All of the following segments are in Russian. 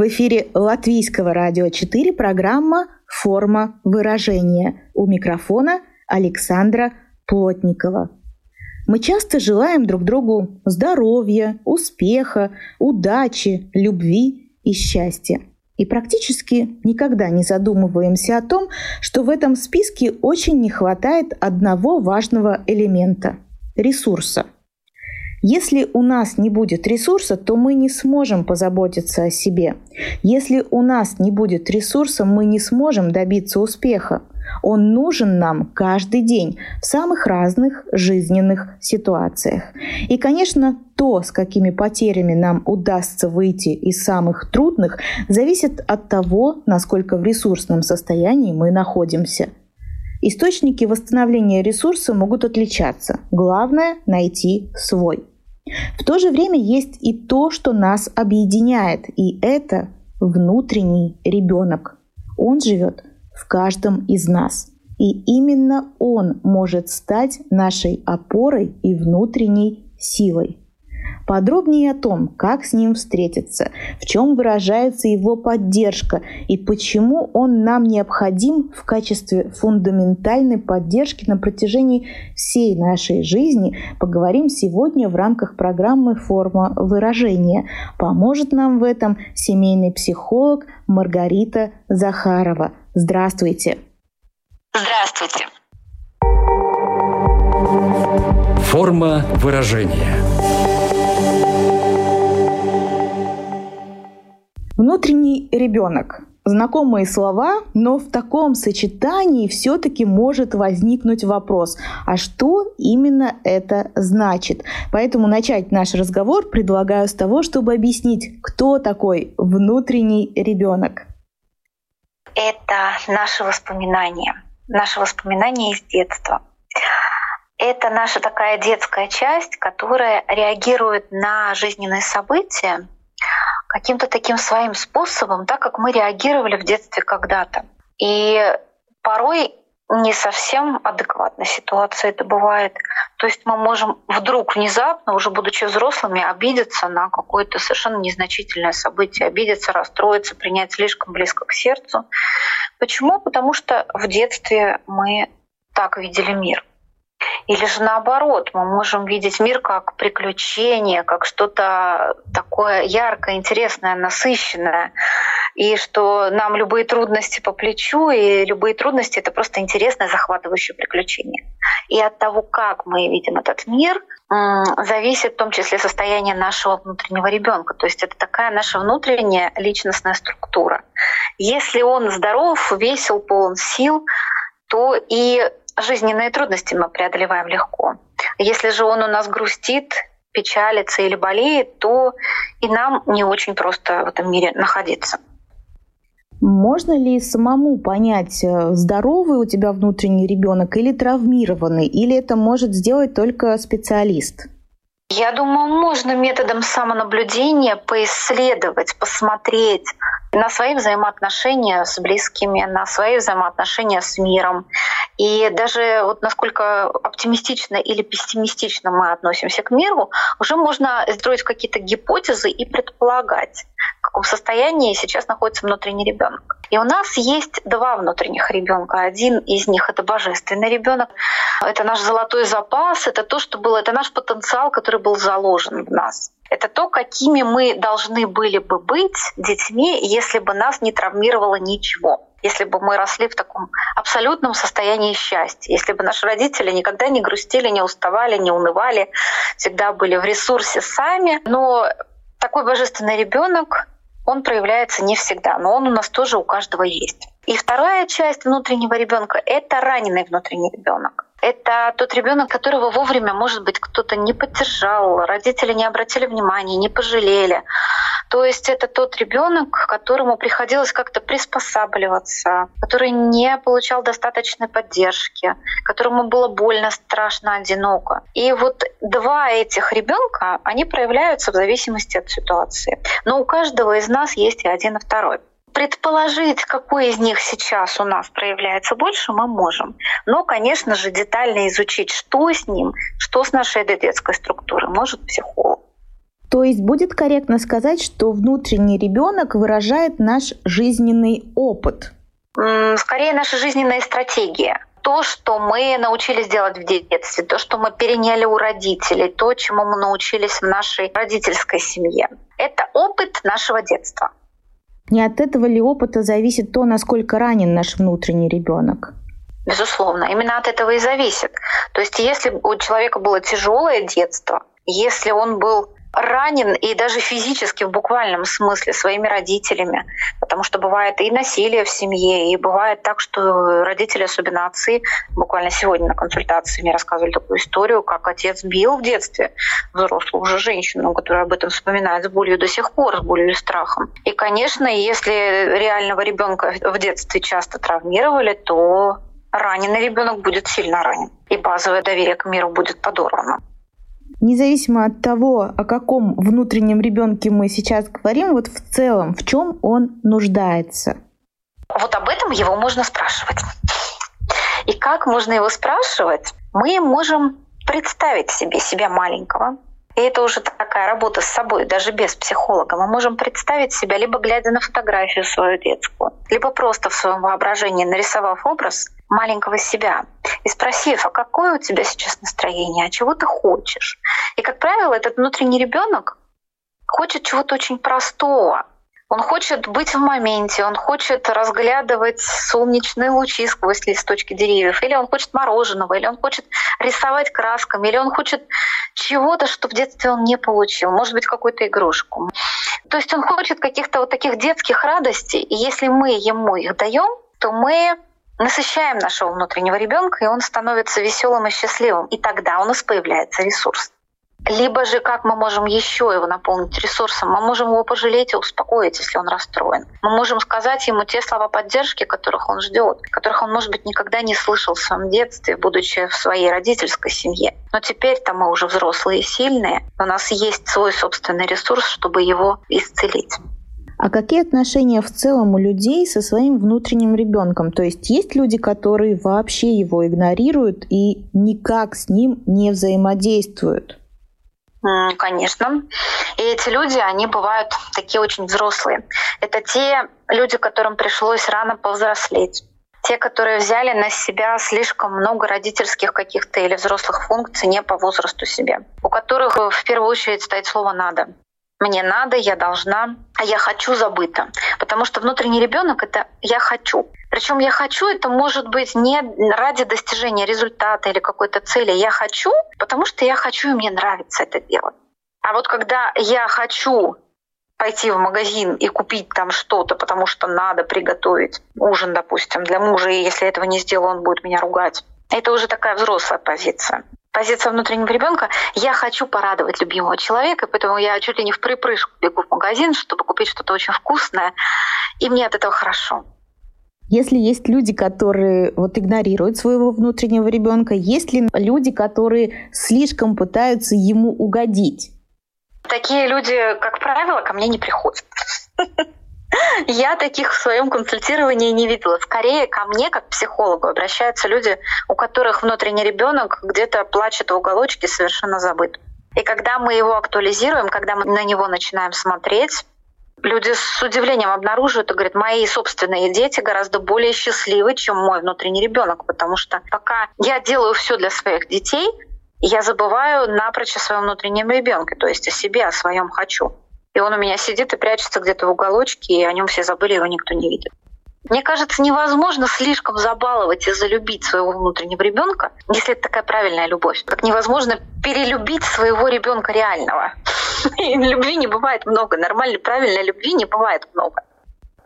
В эфире Латвийского радио 4 программа «Форма выражения». У микрофона Александра Плотникова. Мы часто желаем друг другу здоровья, успеха, удачи, любви и счастья. И практически никогда не задумываемся о том, что в этом списке очень не хватает одного важного элемента – ресурса – если у нас не будет ресурса, то мы не сможем позаботиться о себе. Если у нас не будет ресурса, мы не сможем добиться успеха. Он нужен нам каждый день в самых разных жизненных ситуациях. И, конечно, то, с какими потерями нам удастся выйти из самых трудных, зависит от того, насколько в ресурсном состоянии мы находимся. Источники восстановления ресурса могут отличаться. Главное – найти свой. В то же время есть и то, что нас объединяет, и это внутренний ребенок. Он живет в каждом из нас. И именно он может стать нашей опорой и внутренней силой. Подробнее о том, как с ним встретиться, в чем выражается его поддержка и почему он нам необходим в качестве фундаментальной поддержки на протяжении всей нашей жизни, поговорим сегодня в рамках программы «Форма выражения». Поможет нам в этом семейный психолог Маргарита Захарова. Здравствуйте! Здравствуйте! Форма выражения – Внутренний ребенок. Знакомые слова, но в таком сочетании все-таки может возникнуть вопрос, а что именно это значит? Поэтому начать наш разговор предлагаю с того, чтобы объяснить, кто такой внутренний ребенок. Это наши воспоминания, наши воспоминания из детства. Это наша такая детская часть, которая реагирует на жизненные события каким-то таким своим способом, так как мы реагировали в детстве когда-то. И порой не совсем адекватная ситуация это бывает. То есть мы можем вдруг внезапно, уже будучи взрослыми, обидеться на какое-то совершенно незначительное событие, обидеться, расстроиться, принять слишком близко к сердцу. Почему? Потому что в детстве мы так видели мир. Или же наоборот, мы можем видеть мир как приключение, как что-то такое яркое, интересное, насыщенное, и что нам любые трудности по плечу, и любые трудности — это просто интересное, захватывающее приключение. И от того, как мы видим этот мир, зависит в том числе состояние нашего внутреннего ребенка. То есть это такая наша внутренняя личностная структура. Если он здоров, весел, полон сил, то и жизненные трудности мы преодолеваем легко. Если же он у нас грустит, печалится или болеет, то и нам не очень просто в этом мире находиться. Можно ли самому понять, э, здоровый у тебя внутренний ребенок или травмированный, или это может сделать только специалист? Я думаю, можно методом самонаблюдения поисследовать, посмотреть на свои взаимоотношения с близкими, на свои взаимоотношения с миром. И даже вот насколько оптимистично или пессимистично мы относимся к миру, уже можно строить какие-то гипотезы и предполагать, каком состоянии сейчас находится внутренний ребенок. И у нас есть два внутренних ребенка. Один из них это божественный ребенок, это наш золотой запас, это то, что было, это наш потенциал, который был заложен в нас. Это то, какими мы должны были бы быть детьми, если бы нас не травмировало ничего если бы мы росли в таком абсолютном состоянии счастья, если бы наши родители никогда не грустили, не уставали, не унывали, всегда были в ресурсе сами. Но такой божественный ребенок, он проявляется не всегда, но он у нас тоже у каждого есть. И вторая часть внутреннего ребенка — это раненый внутренний ребенок. Это тот ребенок, которого вовремя, может быть, кто-то не поддержал, родители не обратили внимания, не пожалели. То есть это тот ребенок, которому приходилось как-то приспосабливаться, который не получал достаточной поддержки, которому было больно, страшно, одиноко. И вот два этих ребенка, они проявляются в зависимости от ситуации. Но у каждого из нас есть и один, и второй. Предположить, какой из них сейчас у нас проявляется больше, мы можем. Но, конечно же, детально изучить, что с ним, что с нашей детской структурой, может психолог. То есть будет корректно сказать, что внутренний ребенок выражает наш жизненный опыт? Скорее, наша жизненная стратегия. То, что мы научились делать в детстве, то, что мы переняли у родителей, то, чему мы научились в нашей родительской семье. Это опыт нашего детства. Не от этого ли опыта зависит то, насколько ранен наш внутренний ребенок? Безусловно, именно от этого и зависит. То есть если у человека было тяжелое детство, если он был ранен и даже физически в буквальном смысле своими родителями, потому что бывает и насилие в семье, и бывает так, что родители, особенно отцы, буквально сегодня на консультации мне рассказывали такую историю, как отец бил в детстве взрослую уже женщину, которая об этом вспоминает с болью до сих пор, с болью и страхом. И, конечно, если реального ребенка в детстве часто травмировали, то раненый ребенок будет сильно ранен, и базовое доверие к миру будет подорвано. Независимо от того, о каком внутреннем ребенке мы сейчас говорим, вот в целом, в чем он нуждается? Вот об этом его можно спрашивать. И как можно его спрашивать? Мы можем представить себе себя маленького, и это уже такая работа с собой, даже без психолога. Мы можем представить себя, либо глядя на фотографию свою детскую, либо просто в своем воображении нарисовав образ маленького себя и спросив, а какое у тебя сейчас настроение, а чего ты хочешь. И, как правило, этот внутренний ребенок хочет чего-то очень простого, он хочет быть в моменте, он хочет разглядывать солнечные лучи сквозь листочки деревьев, или он хочет мороженого, или он хочет рисовать красками, или он хочет чего-то, что в детстве он не получил, может быть, какую-то игрушку. То есть он хочет каких-то вот таких детских радостей, и если мы ему их даем, то мы насыщаем нашего внутреннего ребенка, и он становится веселым и счастливым. И тогда у нас появляется ресурс. Либо же как мы можем еще его наполнить ресурсом? Мы можем его пожалеть и успокоить, если он расстроен. Мы можем сказать ему те слова поддержки, которых он ждет, которых он, может быть, никогда не слышал в своем детстве, будучи в своей родительской семье. Но теперь-то мы уже взрослые и сильные. У нас есть свой собственный ресурс, чтобы его исцелить. А какие отношения в целом у людей со своим внутренним ребенком? То есть есть люди, которые вообще его игнорируют и никак с ним не взаимодействуют? Конечно. И эти люди, они бывают такие очень взрослые. Это те люди, которым пришлось рано повзрослеть. Те, которые взяли на себя слишком много родительских каких-то или взрослых функций не по возрасту себе. У которых в первую очередь стоит слово «надо». Мне надо, я должна, а я хочу забыто. Потому что внутренний ребенок это я хочу. Причем я хочу это может быть не ради достижения результата или какой-то цели. Я хочу, потому что я хочу и мне нравится это делать. А вот когда я хочу пойти в магазин и купить там что-то, потому что надо приготовить ужин, допустим, для мужа, и если этого не сделаю, он будет меня ругать. Это уже такая взрослая позиция позиция внутреннего ребенка, я хочу порадовать любимого человека, поэтому я чуть ли не в припрыжку бегу в магазин, чтобы купить что-то очень вкусное, и мне от этого хорошо. Если есть люди, которые вот игнорируют своего внутреннего ребенка, есть ли люди, которые слишком пытаются ему угодить? Такие люди, как правило, ко мне не приходят. Я таких в своем консультировании не видела. Скорее ко мне, как психологу, обращаются люди, у которых внутренний ребенок где-то плачет в уголочке, совершенно забыт. И когда мы его актуализируем, когда мы на него начинаем смотреть, люди с удивлением обнаруживают и говорят, мои собственные дети гораздо более счастливы, чем мой внутренний ребенок, потому что пока я делаю все для своих детей, я забываю напрочь о своем внутреннем ребенке, то есть о себе, о своем хочу. И он у меня сидит и прячется где-то в уголочке, и о нем все забыли, его никто не видит. Мне кажется, невозможно слишком забаловать и залюбить своего внутреннего ребенка, если это такая правильная любовь. Как невозможно перелюбить своего ребенка реального. И любви не бывает много. Нормальной, правильной любви не бывает много.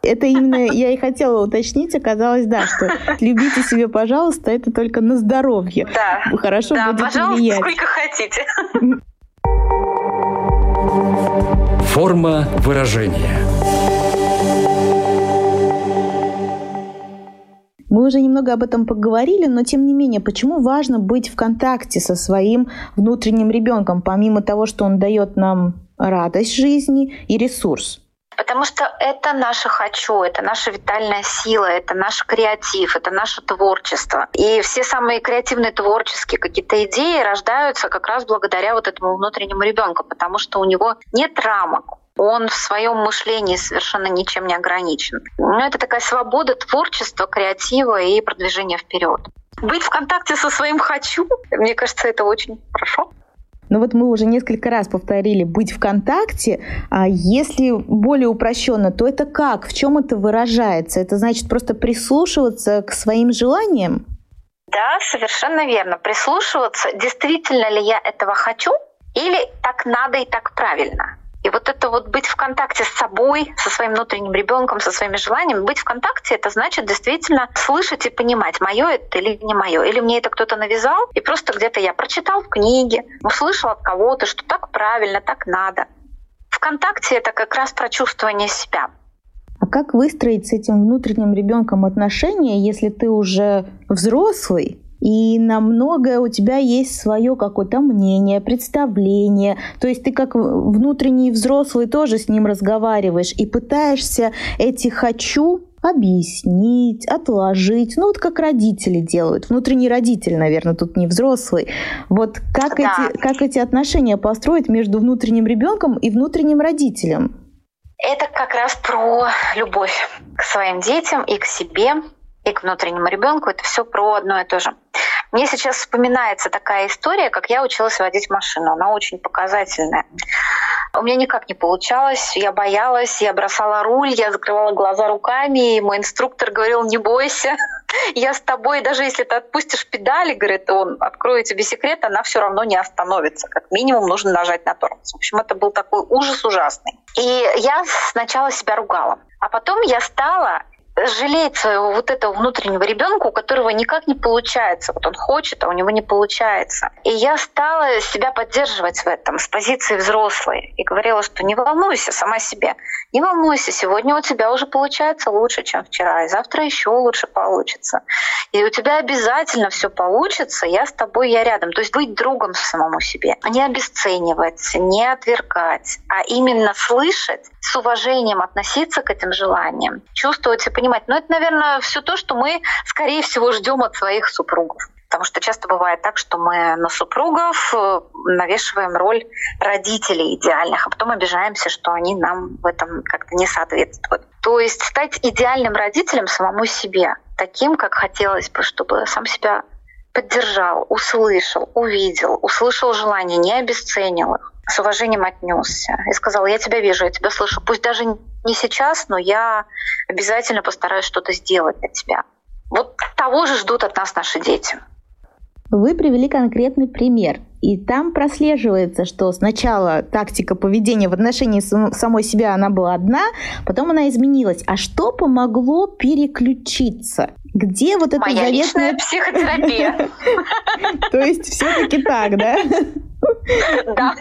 Это именно я и хотела уточнить, оказалось, да, что любите себе, пожалуйста, это только на здоровье. Да. Хорошо да, будет пожалуйста, влиять. сколько хотите. Форма выражения. Мы уже немного об этом поговорили, но тем не менее, почему важно быть в контакте со своим внутренним ребенком, помимо того, что он дает нам радость жизни и ресурс? Потому что это наше «хочу», это наша витальная сила, это наш креатив, это наше творчество. И все самые креативные творческие какие-то идеи рождаются как раз благодаря вот этому внутреннему ребенку, потому что у него нет рамок, он в своем мышлении совершенно ничем не ограничен. Ну, это такая свобода творчества, креатива и продвижения вперед. Быть в контакте со своим «хочу», мне кажется, это очень хорошо. Но вот мы уже несколько раз повторили быть в контакте. А если более упрощенно, то это как? В чем это выражается? Это значит просто прислушиваться к своим желаниям? Да, совершенно верно. Прислушиваться, действительно ли я этого хочу, или так надо и так правильно. И вот это вот быть в контакте с собой, со своим внутренним ребенком, со своими желаниями, быть в контакте, это значит действительно слышать и понимать, мое это или не мое. Или мне это кто-то навязал, и просто где-то я прочитал в книге, услышал от кого-то, что так правильно, так надо. Вконтакте это как раз про чувствование себя. А как выстроить с этим внутренним ребенком отношения, если ты уже взрослый, и на многое у тебя есть свое какое-то мнение, представление. То есть ты как внутренний взрослый тоже с ним разговариваешь и пытаешься эти «хочу» объяснить, отложить. Ну, вот как родители делают. Внутренний родитель, наверное, тут не взрослый. Вот как, да. эти, как эти отношения построить между внутренним ребенком и внутренним родителем? Это как раз про любовь к своим детям и к себе, и к внутреннему ребенку. Это все про одно и то же. Мне сейчас вспоминается такая история, как я училась водить машину. Она очень показательная. У меня никак не получалось, я боялась, я бросала руль, я закрывала глаза руками, и мой инструктор говорил, не бойся, я с тобой, даже если ты отпустишь педали, говорит, он откроет тебе секрет, она все равно не остановится. Как минимум нужно нажать на тормоз. В общем, это был такой ужас ужасный. И я сначала себя ругала. А потом я стала жалеть своего вот этого внутреннего ребенка, у которого никак не получается. Вот он хочет, а у него не получается. И я стала себя поддерживать в этом с позиции взрослой и говорила, что не волнуйся сама себе, не волнуйся, сегодня у тебя уже получается лучше, чем вчера, и завтра еще лучше получится. И у тебя обязательно все получится, я с тобой, я рядом. То есть быть другом самому себе, не обесценивать, не отвергать, а именно слышать, с уважением относиться к этим желаниям, чувствовать и понимать. Но это, наверное, все то, что мы, скорее всего, ждем от своих супругов. Потому что часто бывает так, что мы на супругов э, навешиваем роль родителей идеальных, а потом обижаемся, что они нам в этом как-то не соответствуют. То есть стать идеальным родителем самому себе, таким, как хотелось бы, чтобы сам себя поддержал, услышал, увидел, услышал желания, не обесценил их, с уважением отнесся и сказал, я тебя вижу, я тебя слышу, пусть даже не сейчас, но я обязательно постараюсь что-то сделать для тебя. Вот того же ждут от нас наши дети. Вы привели конкретный пример, и там прослеживается, что сначала тактика поведения в отношении самой себя она была одна, потом она изменилась. А что помогло переключиться? Где вот эта Моя заветная... психотерапия. То есть все-таки так, да? Да.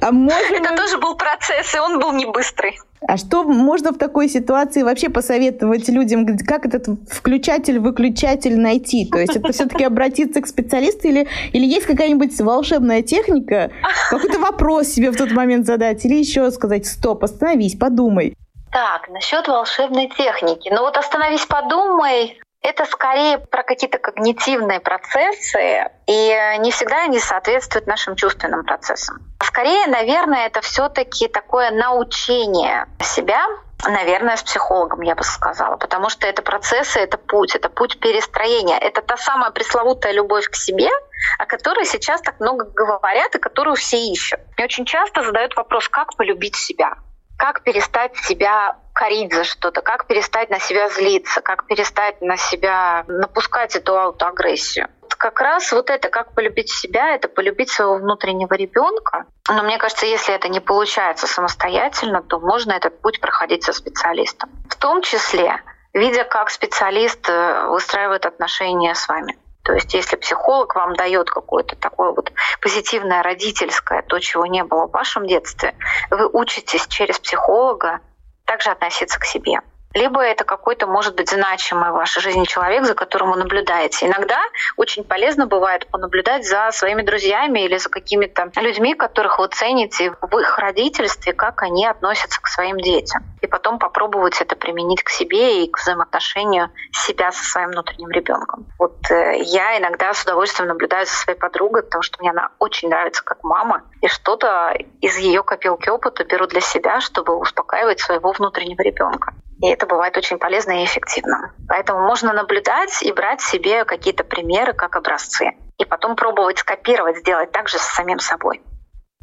А можем... Это тоже был процесс, и он был не быстрый. А что можно в такой ситуации вообще посоветовать людям, как этот включатель-выключатель найти? То есть это все-таки обратиться к специалисту или, или есть какая-нибудь волшебная техника, какой-то вопрос себе в тот момент задать или еще сказать «стоп, остановись, подумай». Так, насчет волшебной техники. Ну вот остановись, подумай. Это скорее про какие-то когнитивные процессы, и не всегда они соответствуют нашим чувственным процессам. Скорее, наверное, это все-таки такое научение себя, наверное, с психологом, я бы сказала, потому что это процессы, это путь, это путь перестроения, это та самая пресловутая любовь к себе, о которой сейчас так много говорят и которую все ищут. Мне очень часто задают вопрос, как полюбить себя как перестать себя корить за что-то, как перестать на себя злиться, как перестать на себя напускать эту аутоагрессию. Как раз вот это, как полюбить себя, это полюбить своего внутреннего ребенка. Но мне кажется, если это не получается самостоятельно, то можно этот путь проходить со специалистом. В том числе, видя, как специалист э, выстраивает отношения с вами. То есть если психолог вам дает какое-то такое вот позитивное родительское, то, чего не было в вашем детстве, вы учитесь через психолога также относиться к себе либо это какой-то, может быть, значимый в вашей жизни человек, за которым вы наблюдаете. Иногда очень полезно бывает понаблюдать за своими друзьями или за какими-то людьми, которых вы цените в их родительстве, как они относятся к своим детям. И потом попробовать это применить к себе и к взаимоотношению себя со своим внутренним ребенком. Вот э, я иногда с удовольствием наблюдаю за своей подругой, потому что мне она очень нравится как мама, и что-то из ее копилки опыта беру для себя, чтобы успокаивать своего внутреннего ребенка. И это бывает очень полезно и эффективно. Поэтому можно наблюдать и брать себе какие-то примеры как образцы. И потом пробовать скопировать, сделать так же с самим собой.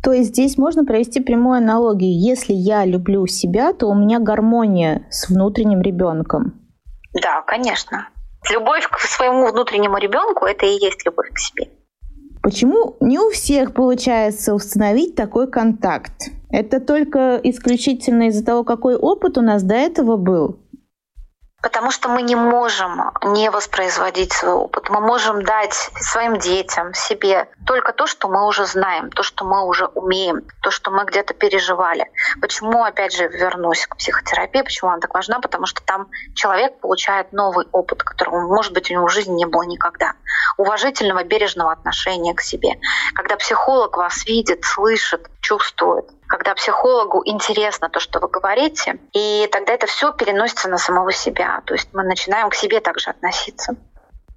То есть здесь можно провести прямую аналогию. Если я люблю себя, то у меня гармония с внутренним ребенком. Да, конечно. Любовь к своему внутреннему ребенку это и есть любовь к себе. Почему не у всех получается установить такой контакт? Это только исключительно из-за того, какой опыт у нас до этого был? Потому что мы не можем не воспроизводить свой опыт. Мы можем дать своим детям, себе только то, что мы уже знаем, то, что мы уже умеем, то, что мы где-то переживали. Почему, опять же, вернусь к психотерапии, почему она так важна? Потому что там человек получает новый опыт, которого, может быть, у него в жизни не было никогда. Уважительного, бережного отношения к себе. Когда психолог вас видит, слышит, чувствует, когда психологу интересно то, что вы говорите, и тогда это все переносится на самого себя. То есть мы начинаем к себе также относиться.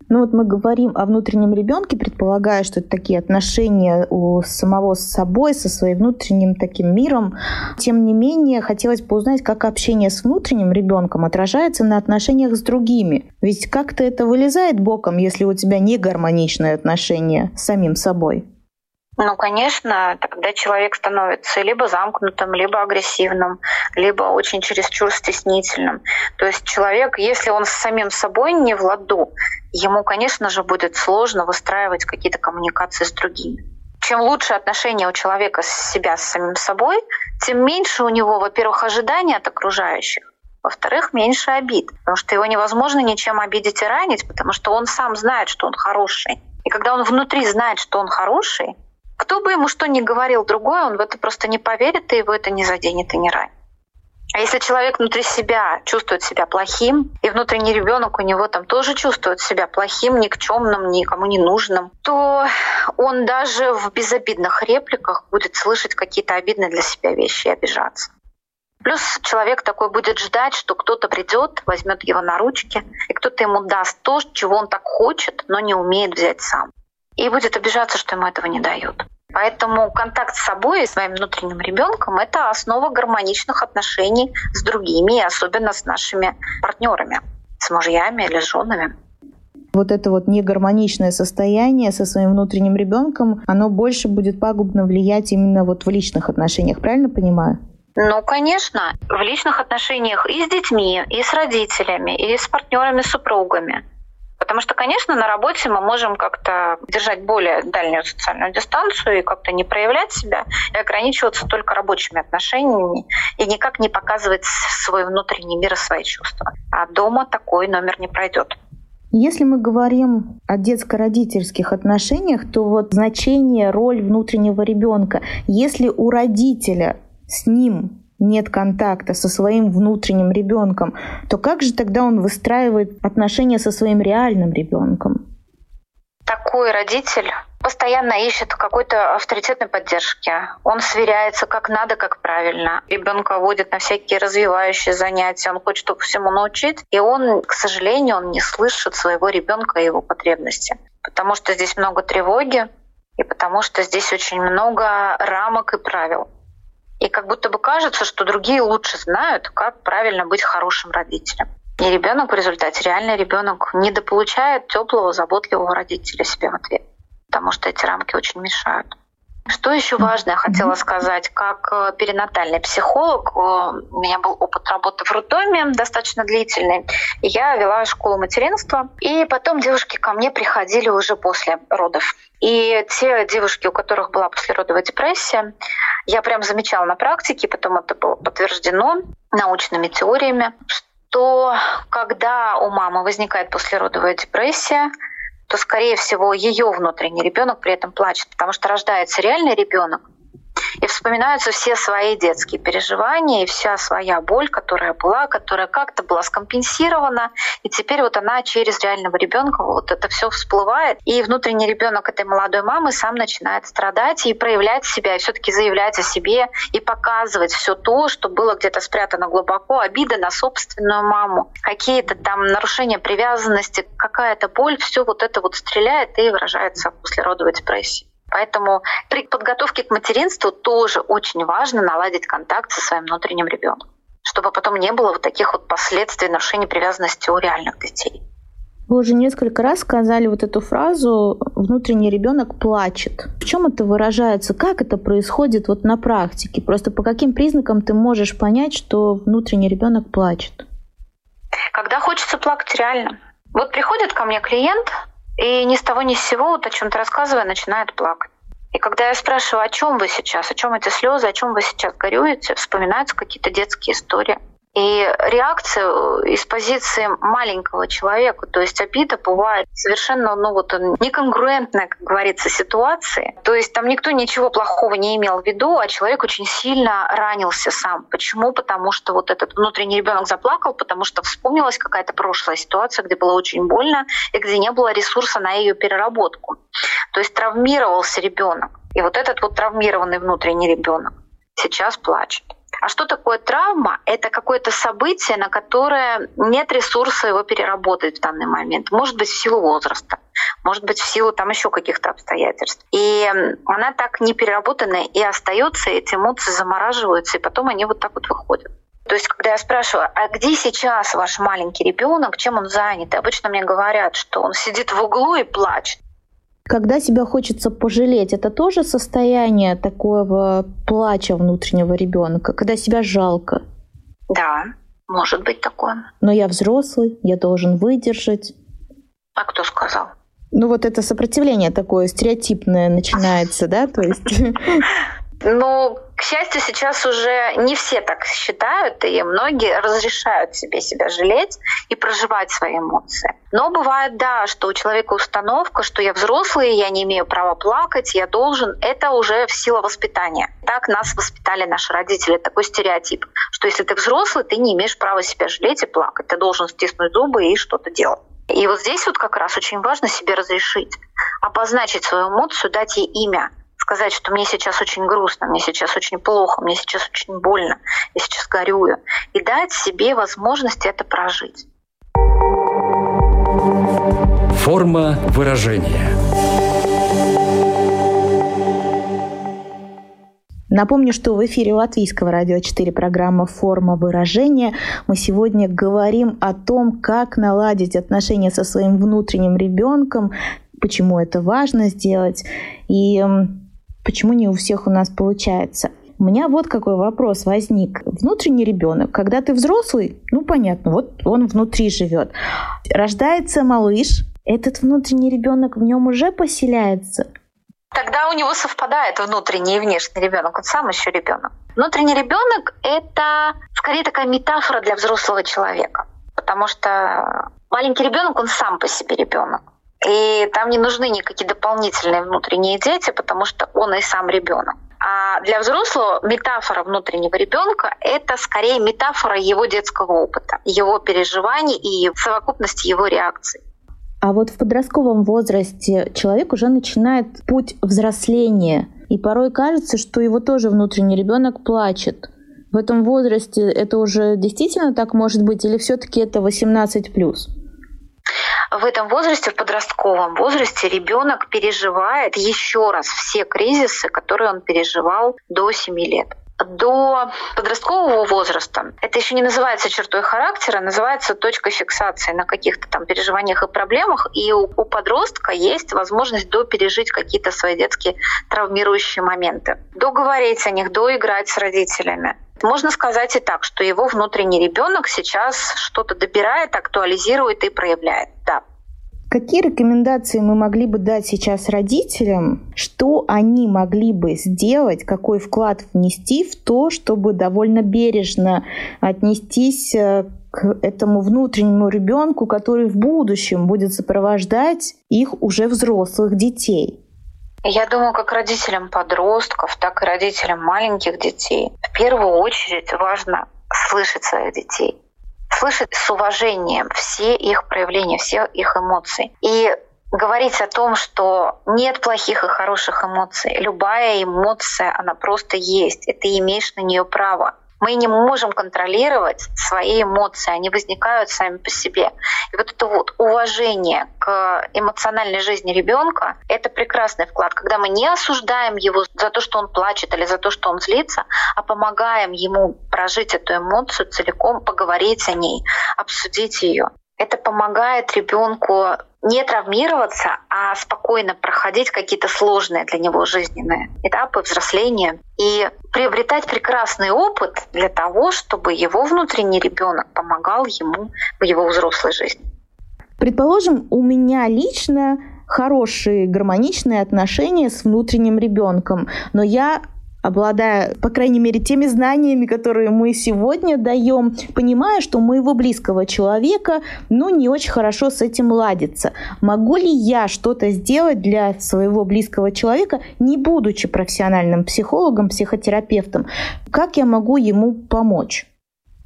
Ну вот мы говорим о внутреннем ребенке, предполагая, что это такие отношения у самого с собой, со своим внутренним таким миром. Тем не менее, хотелось бы узнать, как общение с внутренним ребенком отражается на отношениях с другими. Ведь как-то это вылезает боком, если у тебя не гармоничное отношение с самим собой. Ну, конечно, тогда человек становится либо замкнутым, либо агрессивным, либо очень чересчур стеснительным. То есть человек, если он с самим собой не в ладу, ему, конечно же, будет сложно выстраивать какие-то коммуникации с другими. Чем лучше отношения у человека с себя с самим собой, тем меньше у него, во-первых, ожиданий от окружающих, во-вторых, меньше обид, потому что его невозможно ничем обидеть и ранить, потому что он сам знает, что он хороший. И когда он внутри знает, что он хороший, кто бы ему что ни говорил другой, он в это просто не поверит, и его это не заденет и не ранит. А если человек внутри себя чувствует себя плохим, и внутренний ребенок у него там тоже чувствует себя плохим, никчемным, никому не нужным, то он даже в безобидных репликах будет слышать какие-то обидные для себя вещи и обижаться. Плюс человек такой будет ждать, что кто-то придет, возьмет его на ручки, и кто-то ему даст то, чего он так хочет, но не умеет взять сам и будет обижаться, что ему этого не дают. Поэтому контакт с собой и своим внутренним ребенком – это основа гармоничных отношений с другими, особенно с нашими партнерами, с мужьями или с женами. Вот это вот негармоничное состояние со своим внутренним ребенком, оно больше будет пагубно влиять именно вот в личных отношениях, правильно понимаю? Ну, конечно, в личных отношениях и с детьми, и с родителями, и с партнерами, супругами. Потому что, конечно, на работе мы можем как-то держать более дальнюю социальную дистанцию и как-то не проявлять себя и ограничиваться только рабочими отношениями и никак не показывать свой внутренний мир и свои чувства. А дома такой номер не пройдет. Если мы говорим о детско-родительских отношениях, то вот значение, роль внутреннего ребенка, если у родителя с ним нет контакта со своим внутренним ребенком, то как же тогда он выстраивает отношения со своим реальным ребенком? Такой родитель постоянно ищет какой-то авторитетной поддержки. Он сверяется как надо, как правильно. Ребенка водит на всякие развивающие занятия, он хочет всему научить, и он, к сожалению, он не слышит своего ребенка и его потребности. Потому что здесь много тревоги, и потому что здесь очень много рамок и правил. И как будто бы кажется, что другие лучше знают, как правильно быть хорошим родителем. И ребенок в результате, реальный ребенок, недополучает теплого, заботливого родителя себе в ответ, потому что эти рамки очень мешают. Что еще важное хотела сказать, как э, перинатальный психолог, э, у меня был опыт работы в роддоме достаточно длительный, я вела школу материнства, и потом девушки ко мне приходили уже после родов. И те девушки, у которых была послеродовая депрессия, я прям замечала на практике, потом это было подтверждено научными теориями, что когда у мамы возникает послеродовая депрессия, то, скорее всего, ее внутренний ребенок при этом плачет, потому что рождается реальный ребенок, и вспоминаются все свои детские переживания и вся своя боль, которая была, которая как-то была скомпенсирована. И теперь вот она через реального ребенка вот это все всплывает. И внутренний ребенок этой молодой мамы сам начинает страдать и проявлять себя, и все-таки заявлять о себе и показывать все то, что было где-то спрятано глубоко, обида на собственную маму, какие-то там нарушения привязанности, какая-то боль, все вот это вот стреляет и выражается в послеродовой депрессии. Поэтому при подготовке к материнству тоже очень важно наладить контакт со своим внутренним ребенком, чтобы потом не было вот таких вот последствий нарушений привязанности у реальных детей. Вы уже несколько раз сказали вот эту фразу «внутренний ребенок плачет». В чем это выражается? Как это происходит вот на практике? Просто по каким признакам ты можешь понять, что внутренний ребенок плачет? Когда хочется плакать реально. Вот приходит ко мне клиент, и ни с того ни с сего, вот о чем-то рассказывая, начинает плакать. И когда я спрашиваю, о чем вы сейчас, о чем эти слезы, о чем вы сейчас горюете, вспоминаются какие-то детские истории. И реакция э, из позиции маленького человека, то есть обида бывает совершенно ну, вот, неконгруентная, как говорится, ситуации. То есть там никто ничего плохого не имел в виду, а человек очень сильно ранился сам. Почему? Потому что вот этот внутренний ребенок заплакал, потому что вспомнилась какая-то прошлая ситуация, где было очень больно и где не было ресурса на ее переработку. То есть травмировался ребенок. И вот этот вот травмированный внутренний ребенок сейчас плачет. А что такое травма? Это какое-то событие, на которое нет ресурса его переработать в данный момент. Может быть, в силу возраста, может быть, в силу там еще каких-то обстоятельств. И она так не переработанная и остается, эти эмоции замораживаются, и потом они вот так вот выходят. То есть, когда я спрашиваю, а где сейчас ваш маленький ребенок, чем он занят, и обычно мне говорят, что он сидит в углу и плачет. Когда себя хочется пожалеть, это тоже состояние такого плача внутреннего ребенка, когда себя жалко. Да, может быть такое. Но я взрослый, я должен выдержать. А кто сказал? Ну вот это сопротивление такое стереотипное начинается, да, то есть Ну, к счастью, сейчас уже не все так считают, и многие разрешают себе себя жалеть и проживать свои эмоции. Но бывает, да, что у человека установка, что я взрослый, я не имею права плакать, я должен. Это уже в силу воспитания. Так нас воспитали наши родители. Такой стереотип, что если ты взрослый, ты не имеешь права себя жалеть и плакать. Ты должен стиснуть зубы и что-то делать. И вот здесь вот как раз очень важно себе разрешить, обозначить свою эмоцию, дать ей имя сказать, что мне сейчас очень грустно, мне сейчас очень плохо, мне сейчас очень больно, я сейчас горюю. И дать себе возможность это прожить. Форма выражения. Напомню, что в эфире Латвийского радио 4 программа «Форма выражения». Мы сегодня говорим о том, как наладить отношения со своим внутренним ребенком, почему это важно сделать. И почему не у всех у нас получается. У меня вот какой вопрос возник. Внутренний ребенок, когда ты взрослый, ну понятно, вот он внутри живет. Рождается малыш, этот внутренний ребенок в нем уже поселяется. Тогда у него совпадает внутренний и внешний ребенок, он сам еще ребенок. Внутренний ребенок это скорее такая метафора для взрослого человека, потому что маленький ребенок он сам по себе ребенок. И там не нужны никакие дополнительные внутренние дети, потому что он и сам ребенок. А для взрослого метафора внутреннего ребенка — это скорее метафора его детского опыта, его переживаний и совокупности его реакций. А вот в подростковом возрасте человек уже начинает путь взросления, и порой кажется, что его тоже внутренний ребенок плачет. В этом возрасте это уже действительно так может быть, или все-таки это 18 плюс? В этом возрасте, в подростковом возрасте, ребенок переживает еще раз все кризисы, которые он переживал до 7 лет до подросткового возраста это еще не называется чертой характера, называется точкой фиксации на каких-то там переживаниях и проблемах. И у, у подростка есть возможность допережить какие-то свои детские травмирующие моменты, договорить о них, доиграть с родителями. Можно сказать и так, что его внутренний ребенок сейчас что-то добирает, актуализирует и проявляет. Да. Какие рекомендации мы могли бы дать сейчас родителям, что они могли бы сделать, какой вклад внести в то, чтобы довольно бережно отнестись э, к этому внутреннему ребенку, который в будущем будет сопровождать их уже взрослых детей? Я думаю, как родителям подростков, так и родителям маленьких детей, в первую очередь важно слышать своих детей, слышать с уважением все их проявления, все их эмоции. И говорить о том, что нет плохих и хороших эмоций. Любая эмоция, она просто есть, и ты имеешь на нее право. Мы не можем контролировать свои эмоции, они возникают сами по себе. И вот это вот уважение к эмоциональной жизни ребенка — это прекрасный вклад, когда мы не осуждаем его за то, что он плачет или за то, что он злится, а помогаем ему прожить эту эмоцию целиком, поговорить о ней, обсудить ее. Это помогает ребенку не травмироваться, а спокойно проходить какие-то сложные для него жизненные этапы взросления и приобретать прекрасный опыт для того, чтобы его внутренний ребенок помогал ему в его взрослой жизни. Предположим, у меня лично хорошие гармоничные отношения с внутренним ребенком, но я обладая, по крайней мере, теми знаниями, которые мы сегодня даем, понимая, что у моего близкого человека, ну, не очень хорошо с этим ладится. Могу ли я что-то сделать для своего близкого человека, не будучи профессиональным психологом, психотерапевтом? Как я могу ему помочь?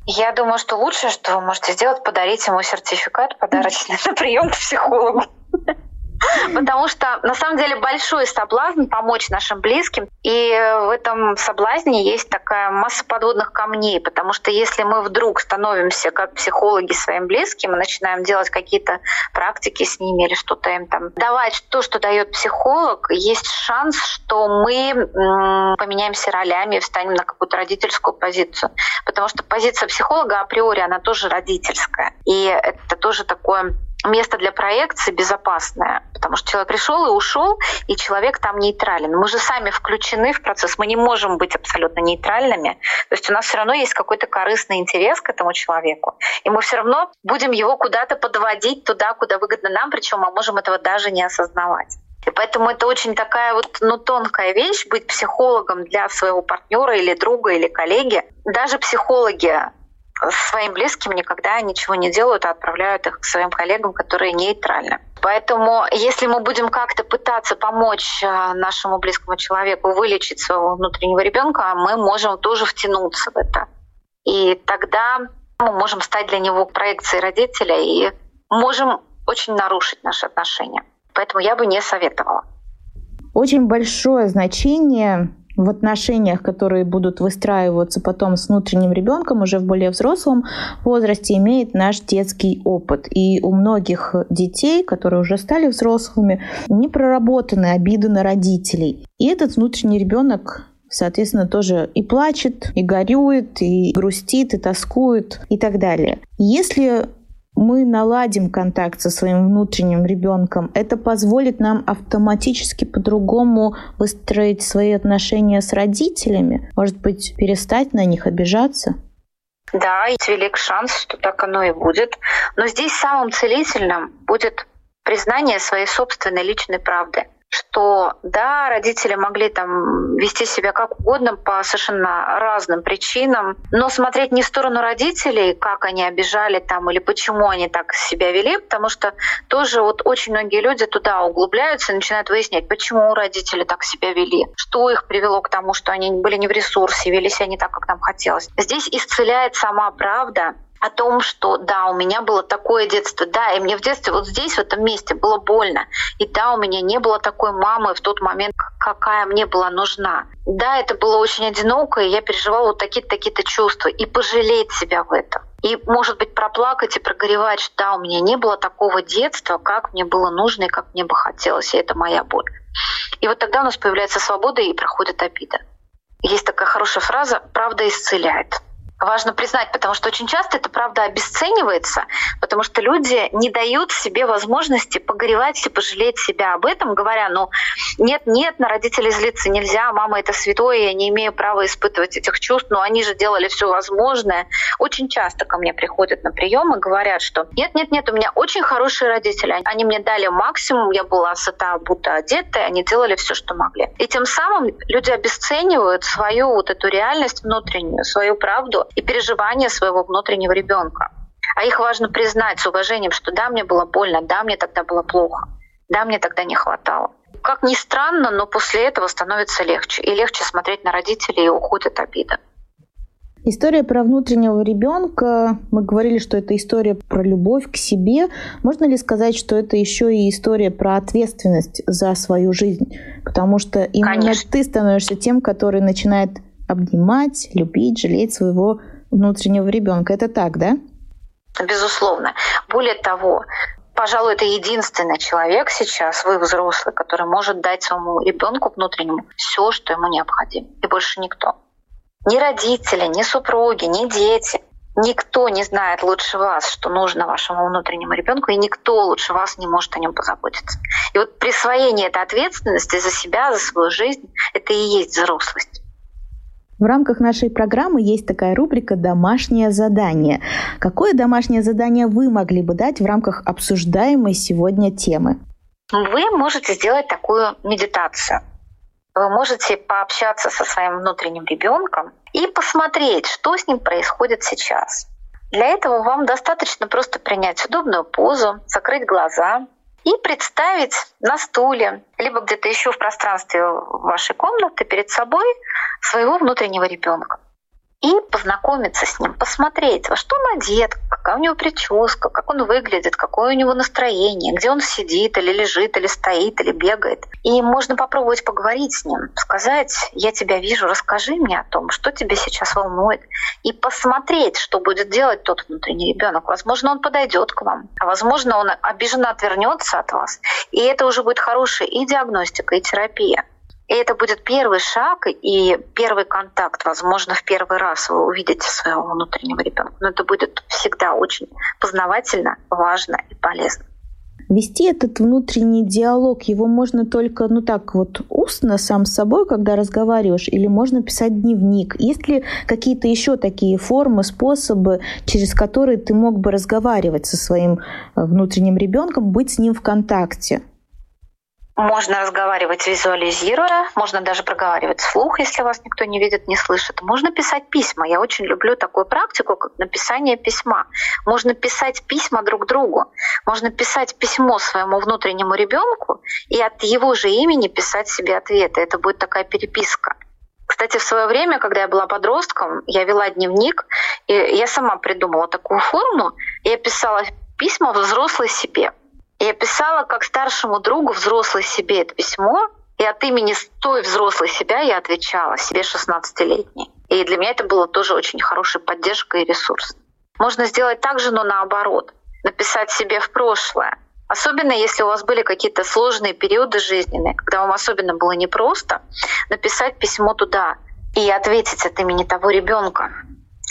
Я думаю, что лучшее, что вы можете сделать, подарить ему сертификат подарочный на прием к психологу. Потому что на самом деле большой соблазн помочь нашим близким. И в этом соблазне есть такая масса подводных камней. Потому что если мы вдруг становимся как психологи своим близким и начинаем делать какие-то практики с ними или что-то им там давать то, что дает психолог, есть шанс, что мы поменяемся ролями и встанем на какую-то родительскую позицию. Потому что позиция психолога априори, она тоже родительская. И это тоже такое место для проекции безопасное, потому что человек пришел и ушел, и человек там нейтрален. Мы же сами включены в процесс, мы не можем быть абсолютно нейтральными. То есть у нас все равно есть какой-то корыстный интерес к этому человеку, и мы все равно будем его куда-то подводить туда, куда выгодно нам, причем мы можем этого даже не осознавать. И поэтому это очень такая вот ну, тонкая вещь быть психологом для своего партнера или друга или коллеги. Даже психологи своим близким никогда ничего не делают, а отправляют их к своим коллегам, которые нейтральны. Поэтому, если мы будем как-то пытаться помочь э, нашему близкому человеку вылечить своего внутреннего ребенка, мы можем тоже втянуться в это. И тогда мы можем стать для него проекцией родителя и можем очень нарушить наши отношения. Поэтому я бы не советовала. Очень большое значение в отношениях, которые будут выстраиваться потом с внутренним ребенком уже в более взрослом возрасте, имеет наш детский опыт. И у многих детей, которые уже стали взрослыми, не проработаны обиды на родителей. И этот внутренний ребенок соответственно, тоже и плачет, и горюет, и грустит, и тоскует, и так далее. Если мы наладим контакт со своим внутренним ребенком, это позволит нам автоматически по-другому выстроить свои отношения с родителями, может быть, перестать на них обижаться. Да, есть велик шанс, что так оно и будет. Но здесь самым целительным будет признание своей собственной личной правды что да, родители могли там вести себя как угодно по совершенно разным причинам, но смотреть не в сторону родителей, как они обижали там или почему они так себя вели, потому что тоже вот очень многие люди туда углубляются и начинают выяснять, почему родители так себя вели, что их привело к тому, что они были не в ресурсе, вели себя не так, как нам хотелось. Здесь исцеляет сама правда, о том, что да, у меня было такое детство, да, и мне в детстве вот здесь, в этом месте было больно, и да, у меня не было такой мамы в тот момент, какая мне была нужна. Да, это было очень одиноко, и я переживала вот такие-то такие-то чувства, и пожалеть себя в этом. И, может быть, проплакать и прогоревать, что да, у меня не было такого детства, как мне было нужно и как мне бы хотелось, и это моя боль. И вот тогда у нас появляется свобода и проходит обида. Есть такая хорошая фраза «правда исцеляет» важно признать, потому что очень часто это правда обесценивается, потому что люди не дают себе возможности погоревать и пожалеть себя об этом, говоря, ну нет, нет, на родителей злиться нельзя, мама это святое, я не имею права испытывать этих чувств, но они же делали все возможное. Очень часто ко мне приходят на прием и говорят, что нет, нет, нет, у меня очень хорошие родители, они мне дали максимум, я была сыта, будто одета, они делали все, что могли. И тем самым люди обесценивают свою вот эту реальность внутреннюю, свою правду и переживания своего внутреннего ребенка. А их важно признать с уважением, что да, мне было больно, да, мне тогда было плохо, да, мне тогда не хватало. Как ни странно, но после этого становится легче. И легче смотреть на родителей, и уходит обида. История про внутреннего ребенка. Мы говорили, что это история про любовь к себе. Можно ли сказать, что это еще и история про ответственность за свою жизнь? Потому что именно Конечно. ты становишься тем, который начинает обнимать, любить, жалеть своего внутреннего ребенка. Это так, да? Безусловно. Более того, пожалуй, это единственный человек сейчас, вы взрослый, который может дать своему ребенку внутреннему все, что ему необходимо. И больше никто. Ни родители, ни супруги, ни дети. Никто не знает лучше вас, что нужно вашему внутреннему ребенку, и никто лучше вас не может о нем позаботиться. И вот присвоение этой ответственности за себя, за свою жизнь, это и есть взрослость. В рамках нашей программы есть такая рубрика «Домашнее задание». Какое домашнее задание вы могли бы дать в рамках обсуждаемой сегодня темы? Вы можете сделать такую медитацию. Вы можете пообщаться со своим внутренним ребенком и посмотреть, что с ним происходит сейчас. Для этого вам достаточно просто принять удобную позу, закрыть глаза и представить на стуле, либо где-то еще в пространстве вашей комнаты перед собой своего внутреннего ребенка и познакомиться с ним, посмотреть, во что он одет, какая у него прическа, как он выглядит, какое у него настроение, где он сидит или лежит, или стоит, или бегает. И можно попробовать поговорить с ним, сказать, я тебя вижу, расскажи мне о том, что тебя сейчас волнует, и посмотреть, что будет делать тот внутренний ребенок. Возможно, он подойдет к вам, а возможно, он обиженно отвернется от вас. И это уже будет хорошая и диагностика, и терапия. И это будет первый шаг и первый контакт. Возможно, в первый раз вы увидите своего внутреннего ребенка. Но это будет всегда очень познавательно, важно и полезно. Вести этот внутренний диалог, его можно только, ну так вот, устно сам с собой, когда разговариваешь, или можно писать дневник. Есть ли какие-то еще такие формы, способы, через которые ты мог бы разговаривать со своим э, внутренним ребенком, быть с ним в контакте? Можно разговаривать визуализируя, можно даже проговаривать вслух, если вас никто не видит, не слышит. Можно писать письма. Я очень люблю такую практику, как написание письма. Можно писать письма друг другу. Можно писать письмо своему внутреннему ребенку и от его же имени писать себе ответы. Это будет такая переписка. Кстати, в свое время, когда я была подростком, я вела дневник, и я сама придумала такую форму. Я писала письма взрослой себе. Я писала как старшему другу взрослой себе это письмо, и от имени той взрослой себя я отвечала, себе 16-летней. И для меня это было тоже очень хорошей поддержкой и ресурс. Можно сделать так же, но наоборот. Написать себе в прошлое. Особенно если у вас были какие-то сложные периоды жизненные, когда вам особенно было непросто, написать письмо туда и ответить от имени того ребенка,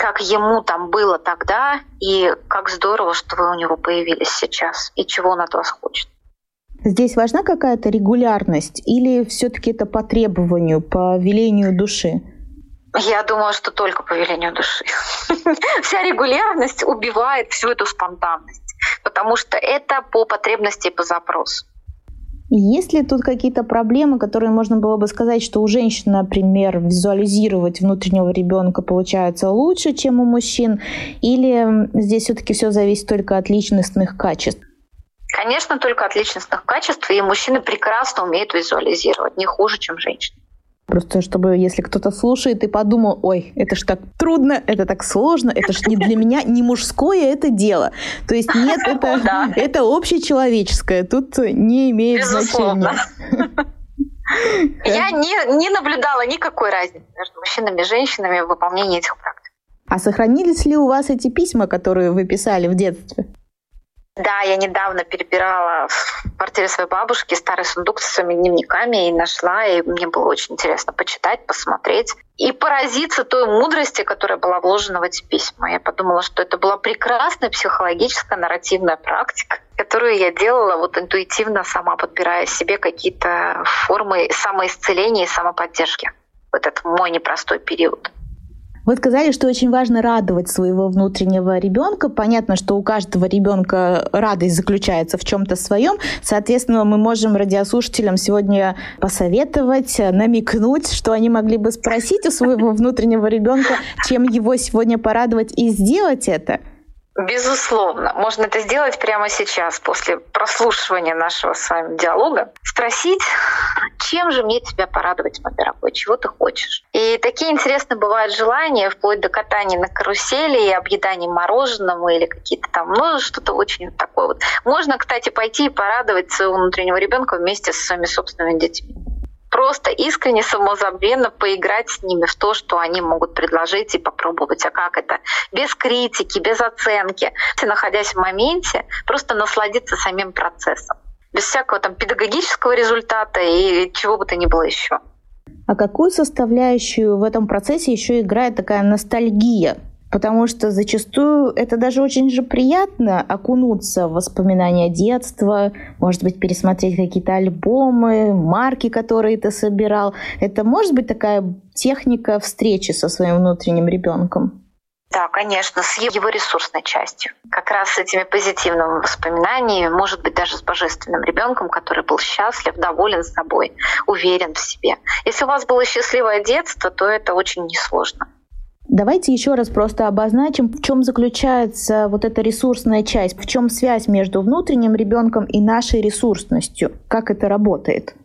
как ему там было тогда, и как здорово, что вы у него появились сейчас, и чего он от вас хочет. Здесь важна какая-то регулярность или все-таки это по требованию, по велению души? Я думаю, что только по велению души. Вся регулярность убивает всю эту спонтанность, потому что это по потребности и по запросу. Есть ли тут какие-то проблемы, которые можно было бы сказать, что у женщин, например, визуализировать внутреннего ребенка получается лучше, чем у мужчин? Или здесь все-таки все зависит только от личностных качеств? Конечно, только от личностных качеств, и мужчины прекрасно умеют визуализировать, не хуже, чем женщины. Просто чтобы, если кто-то слушает и подумал, ой, это ж так трудно, это так сложно, это ж не для меня, не мужское это дело. То есть нет, это, это общечеловеческое, тут не имеет значения. Я не, не наблюдала никакой разницы между мужчинами и женщинами в выполнении этих практик. А сохранились ли у вас эти письма, которые вы писали в детстве? Да, я недавно перебирала в квартире своей бабушки старый сундук со своими дневниками и нашла, и мне было очень интересно почитать, посмотреть и поразиться той мудрости, которая была вложена в эти письма. Я подумала, что это была прекрасная психологическая нарративная практика, которую я делала вот интуитивно сама, подбирая себе какие-то формы самоисцеления и самоподдержки в этот мой непростой период. Вы сказали, что очень важно радовать своего внутреннего ребенка. Понятно, что у каждого ребенка радость заключается в чем-то своем. Соответственно, мы можем радиослушателям сегодня посоветовать, намекнуть, что они могли бы спросить у своего внутреннего ребенка, чем его сегодня порадовать, и сделать это. Безусловно, можно это сделать прямо сейчас, после прослушивания нашего с вами диалога. Спросить, чем же мне тебя порадовать, мой дорогой, чего ты хочешь. И такие интересные бывают желания, вплоть до катания на карусели и объедания мороженым или какие-то там, ну, что-то очень такое вот. Можно, кстати, пойти и порадовать своего внутреннего ребенка вместе со своими собственными детьми просто искренне, самозабвенно поиграть с ними в то, что они могут предложить и попробовать. А как это? Без критики, без оценки. Находясь в моменте, просто насладиться самим процессом. Без всякого там педагогического результата и чего бы то ни было еще. А какую составляющую в этом процессе еще играет такая ностальгия? Потому что зачастую это даже очень же приятно окунуться в воспоминания детства, может быть, пересмотреть какие-то альбомы, марки, которые ты собирал. Это может быть такая техника встречи со своим внутренним ребенком? Да, конечно, с его ресурсной частью. Как раз с этими позитивными воспоминаниями, может быть, даже с божественным ребенком, который был счастлив, доволен собой, уверен в себе. Если у вас было счастливое детство, то это очень несложно. Давайте еще раз просто обозначим, в чем заключается вот эта ресурсная часть, в чем связь между внутренним ребенком и нашей ресурсностью, как это работает.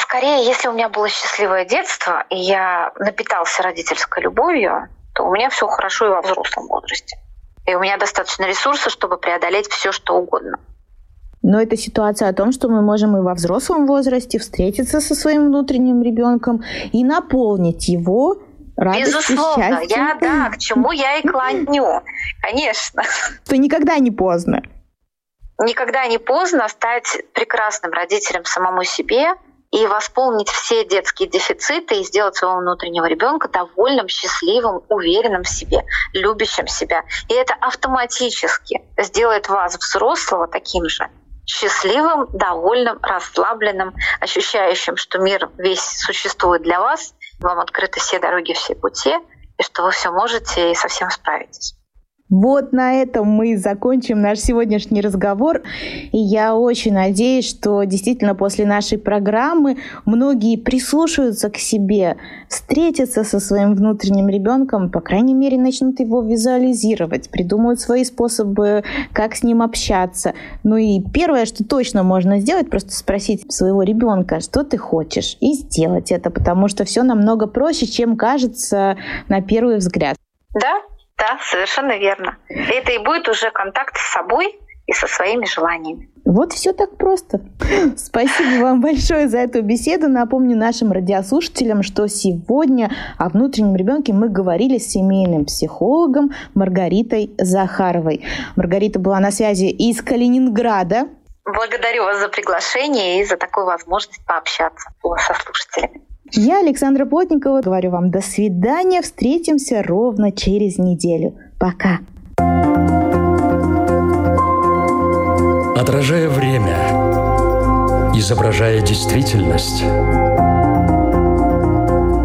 Скорее, если у меня было счастливое детство, и я напитался родительской любовью, то у меня все хорошо и во взрослом возрасте. И у меня достаточно ресурсов, чтобы преодолеть все, что угодно. Но это ситуация о том, что мы можем и во взрослом возрасте встретиться со своим внутренним ребенком и наполнить его радостью, Безусловно, счастьем. я, да, к чему я и клоню, конечно. Что никогда не поздно. Никогда не поздно стать прекрасным родителем самому себе и восполнить все детские дефициты и сделать своего внутреннего ребенка довольным, счастливым, уверенным в себе, любящим себя. И это автоматически сделает вас, взрослого, таким же счастливым, довольным, расслабленным, ощущающим, что мир весь существует для вас, вам открыты все дороги, все пути, и что вы все можете и совсем справитесь. Вот на этом мы закончим наш сегодняшний разговор. И я очень надеюсь, что действительно после нашей программы многие прислушаются к себе, встретятся со своим внутренним ребенком, по крайней мере, начнут его визуализировать, придумают свои способы, как с ним общаться. Ну и первое, что точно можно сделать, просто спросить своего ребенка, что ты хочешь, и сделать это, потому что все намного проще, чем кажется на первый взгляд. Да, да, совершенно верно. Это и будет уже контакт с собой и со своими желаниями. Вот все так просто. Спасибо вам большое за эту беседу. Напомню нашим радиослушателям, что сегодня о внутреннем ребенке мы говорили с семейным психологом Маргаритой Захаровой. Маргарита была на связи из Калининграда. Благодарю вас за приглашение и за такую возможность пообщаться со слушателями. Я, Александра Плотникова, говорю вам до свидания. Встретимся ровно через неделю. Пока. Отражая время, изображая действительность,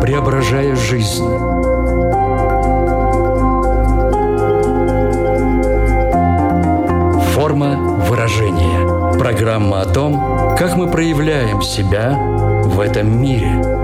преображая жизнь. Форма выражения. Программа о том, как мы проявляем себя в этом мире –